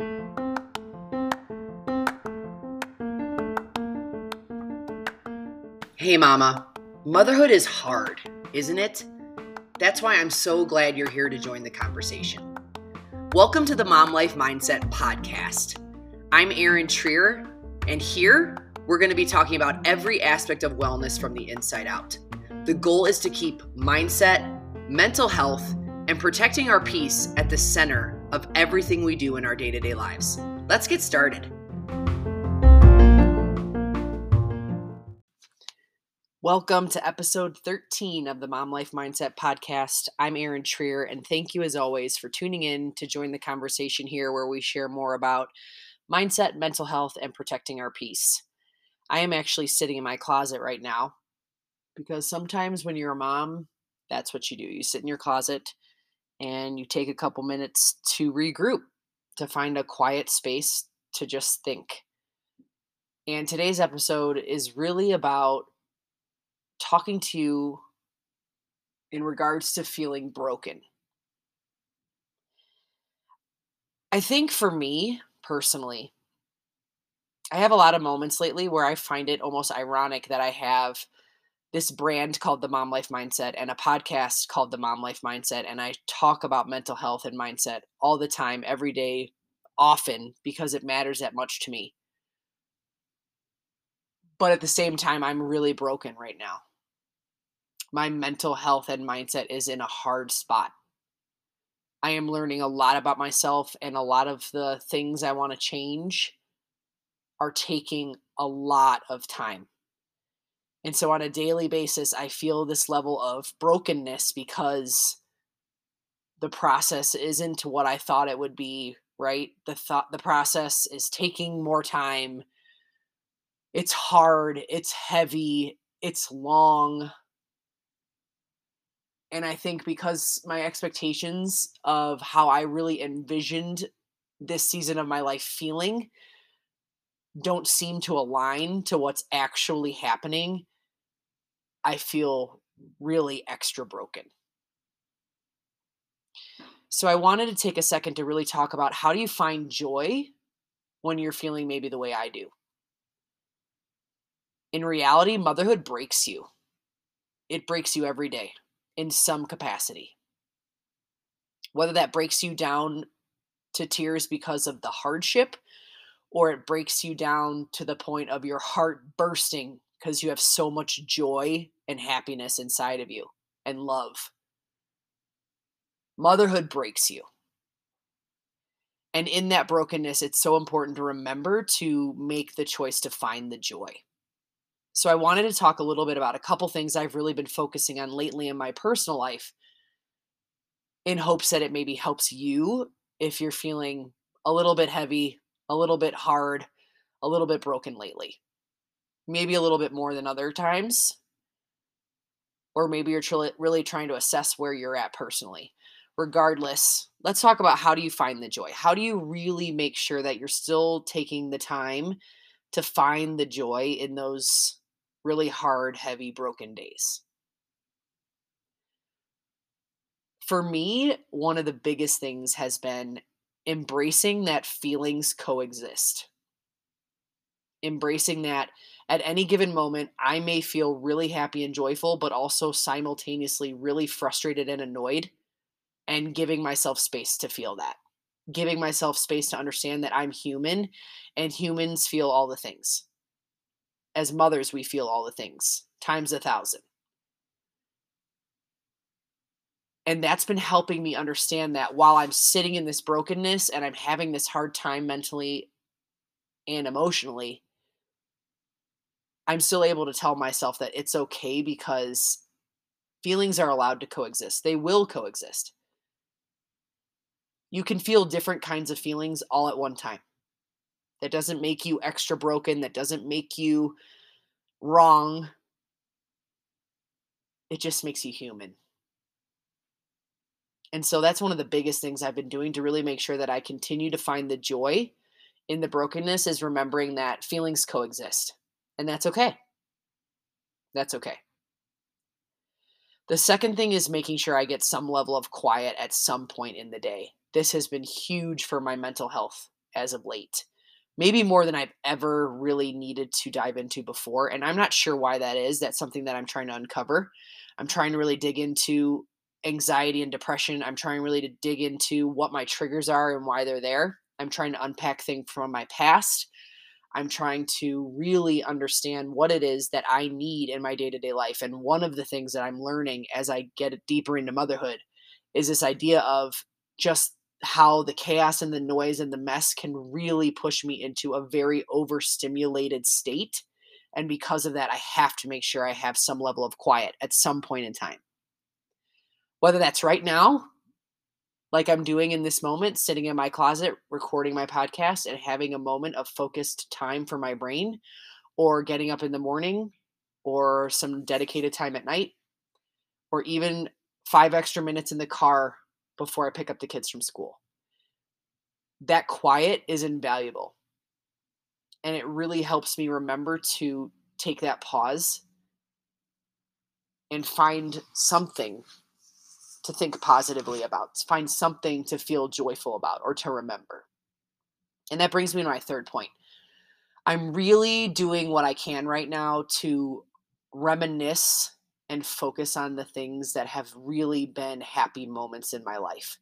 Hey, Mama. Motherhood is hard, isn't it? That's why I'm so glad you're here to join the conversation. Welcome to the Mom Life Mindset Podcast. I'm Erin Trier, and here we're going to be talking about every aspect of wellness from the inside out. The goal is to keep mindset, mental health, and protecting our peace at the center of everything we do in our day to day lives. Let's get started. Welcome to episode 13 of the Mom Life Mindset Podcast. I'm Erin Trier, and thank you as always for tuning in to join the conversation here where we share more about mindset, mental health, and protecting our peace. I am actually sitting in my closet right now because sometimes when you're a mom, that's what you do. You sit in your closet and you take a couple minutes to regroup, to find a quiet space to just think. And today's episode is really about talking to you in regards to feeling broken. I think for me personally, I have a lot of moments lately where I find it almost ironic that I have this brand called the Mom Life Mindset and a podcast called the Mom Life Mindset. And I talk about mental health and mindset all the time, every day, often, because it matters that much to me. But at the same time, I'm really broken right now. My mental health and mindset is in a hard spot. I am learning a lot about myself, and a lot of the things I want to change are taking a lot of time and so on a daily basis, I feel this level of brokenness because the process isn't what I thought it would be, right? The thought the process is taking more time. It's hard, it's heavy, it's long. And I think because my expectations of how I really envisioned this season of my life feeling don't seem to align to what's actually happening, I feel really extra broken. So I wanted to take a second to really talk about how do you find joy when you're feeling maybe the way I do. In reality, motherhood breaks you. It breaks you every day in some capacity. Whether that breaks you down to tears because of the hardship or it breaks you down to the point of your heart bursting because you have so much joy and happiness inside of you and love. Motherhood breaks you. And in that brokenness, it's so important to remember to make the choice to find the joy. So, I wanted to talk a little bit about a couple things I've really been focusing on lately in my personal life in hopes that it maybe helps you if you're feeling a little bit heavy, a little bit hard, a little bit broken lately maybe a little bit more than other times. Or maybe you're tr- really trying to assess where you're at personally. Regardless, let's talk about how do you find the joy? How do you really make sure that you're still taking the time to find the joy in those really hard, heavy, broken days? For me, one of the biggest things has been embracing that feelings coexist. Embracing that at any given moment, I may feel really happy and joyful, but also simultaneously really frustrated and annoyed, and giving myself space to feel that. Giving myself space to understand that I'm human and humans feel all the things. As mothers, we feel all the things times a thousand. And that's been helping me understand that while I'm sitting in this brokenness and I'm having this hard time mentally and emotionally, I'm still able to tell myself that it's okay because feelings are allowed to coexist. They will coexist. You can feel different kinds of feelings all at one time. That doesn't make you extra broken, that doesn't make you wrong. It just makes you human. And so that's one of the biggest things I've been doing to really make sure that I continue to find the joy in the brokenness is remembering that feelings coexist. And that's okay. That's okay. The second thing is making sure I get some level of quiet at some point in the day. This has been huge for my mental health as of late. Maybe more than I've ever really needed to dive into before. And I'm not sure why that is. That's something that I'm trying to uncover. I'm trying to really dig into anxiety and depression. I'm trying really to dig into what my triggers are and why they're there. I'm trying to unpack things from my past. I'm trying to really understand what it is that I need in my day to day life. And one of the things that I'm learning as I get deeper into motherhood is this idea of just how the chaos and the noise and the mess can really push me into a very overstimulated state. And because of that, I have to make sure I have some level of quiet at some point in time. Whether that's right now, like I'm doing in this moment, sitting in my closet, recording my podcast, and having a moment of focused time for my brain, or getting up in the morning, or some dedicated time at night, or even five extra minutes in the car before I pick up the kids from school. That quiet is invaluable. And it really helps me remember to take that pause and find something to think positively about, to find something to feel joyful about or to remember. And that brings me to my third point. I'm really doing what I can right now to reminisce and focus on the things that have really been happy moments in my life.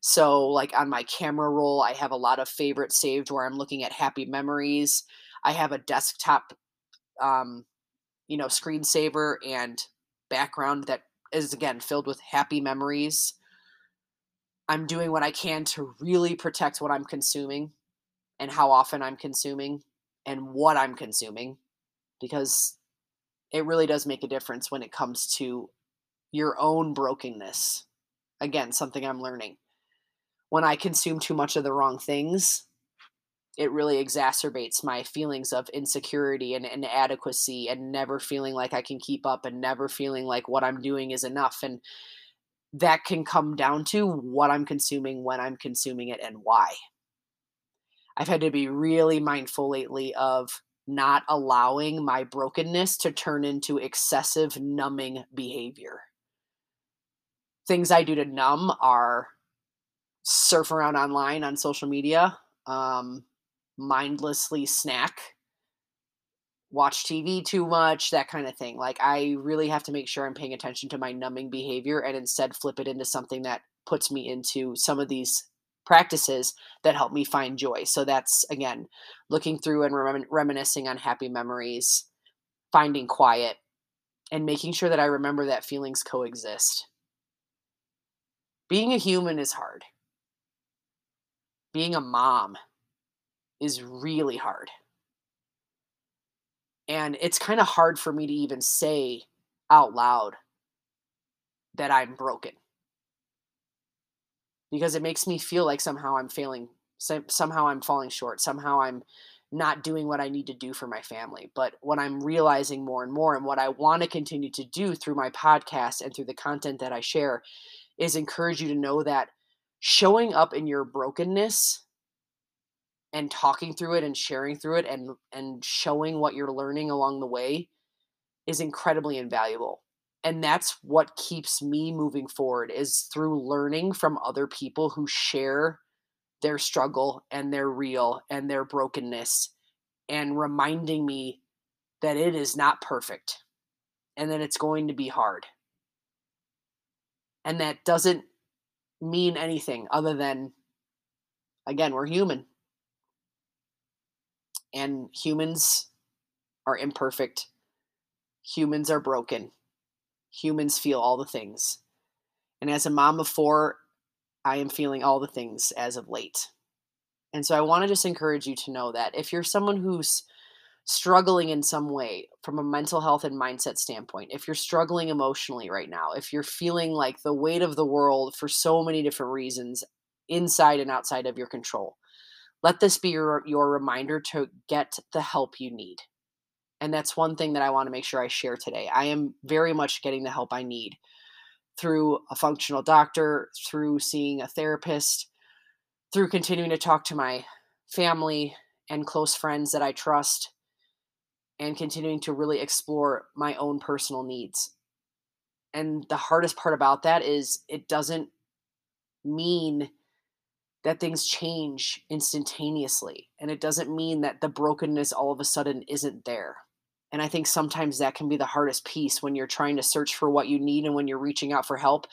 So, like on my camera roll, I have a lot of favorites saved where I'm looking at happy memories. I have a desktop, um, you know, screensaver and background that is again filled with happy memories. I'm doing what I can to really protect what I'm consuming and how often I'm consuming and what I'm consuming because it really does make a difference when it comes to your own brokenness. Again, something I'm learning. When I consume too much of the wrong things, it really exacerbates my feelings of insecurity and inadequacy and never feeling like I can keep up and never feeling like what I'm doing is enough. And that can come down to what I'm consuming, when I'm consuming it, and why. I've had to be really mindful lately of not allowing my brokenness to turn into excessive numbing behavior. Things I do to numb are surf around online on social media, um, mindlessly snack, watch TV too much, that kind of thing. Like, I really have to make sure I'm paying attention to my numbing behavior and instead flip it into something that puts me into some of these practices that help me find joy. So that's again looking through and rem- reminiscing on happy memories, finding quiet, and making sure that I remember that feelings coexist. Being a human is hard. Being a mom is really hard. And it's kind of hard for me to even say out loud that I'm broken because it makes me feel like somehow I'm failing, somehow I'm falling short, somehow I'm not doing what I need to do for my family. But what I'm realizing more and more, and what I want to continue to do through my podcast and through the content that I share, is encourage you to know that showing up in your brokenness and talking through it and sharing through it and and showing what you're learning along the way is incredibly invaluable. And that's what keeps me moving forward is through learning from other people who share their struggle and their real and their brokenness and reminding me that it is not perfect and that it's going to be hard. And that doesn't mean anything other than again we're human and humans are imperfect humans are broken humans feel all the things. And as a mom of four, I am feeling all the things as of late. And so I want to just encourage you to know that if you're someone who's struggling in some way from a mental health and mindset standpoint, if you're struggling emotionally right now, if you're feeling like the weight of the world for so many different reasons inside and outside of your control, let this be your, your reminder to get the help you need. And that's one thing that I want to make sure I share today. I am very much getting the help I need through a functional doctor, through seeing a therapist, through continuing to talk to my family and close friends that I trust, and continuing to really explore my own personal needs. And the hardest part about that is it doesn't mean that things change instantaneously. And it doesn't mean that the brokenness all of a sudden isn't there. And I think sometimes that can be the hardest piece when you're trying to search for what you need and when you're reaching out for help.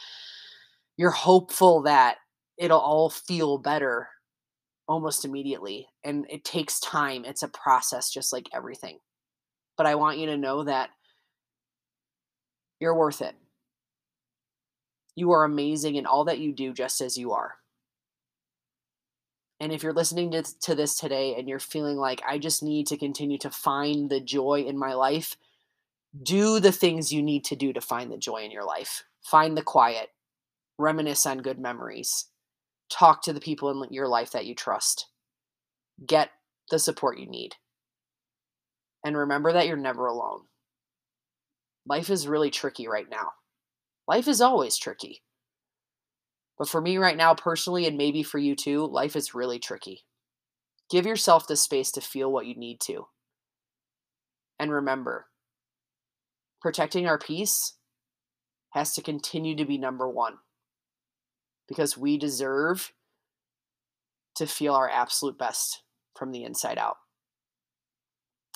You're hopeful that it'll all feel better almost immediately. And it takes time, it's a process, just like everything. But I want you to know that you're worth it. You are amazing in all that you do, just as you are. And if you're listening to, to this today and you're feeling like, I just need to continue to find the joy in my life, do the things you need to do to find the joy in your life. Find the quiet, reminisce on good memories, talk to the people in your life that you trust, get the support you need. And remember that you're never alone. Life is really tricky right now. Life is always tricky. But for me right now, personally, and maybe for you too, life is really tricky. Give yourself the space to feel what you need to. And remember, protecting our peace has to continue to be number one because we deserve to feel our absolute best from the inside out.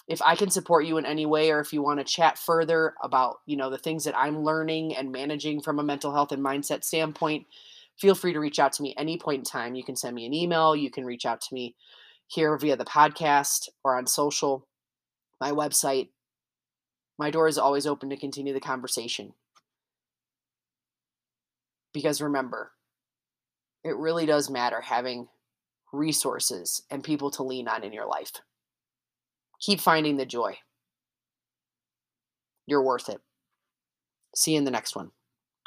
If I can support you in any way or if you want to chat further about, you know, the things that I'm learning and managing from a mental health and mindset standpoint, feel free to reach out to me any point in time. You can send me an email, you can reach out to me here via the podcast or on social, my website. My door is always open to continue the conversation. Because remember, it really does matter having resources and people to lean on in your life. Keep finding the joy. You're worth it. See you in the next one.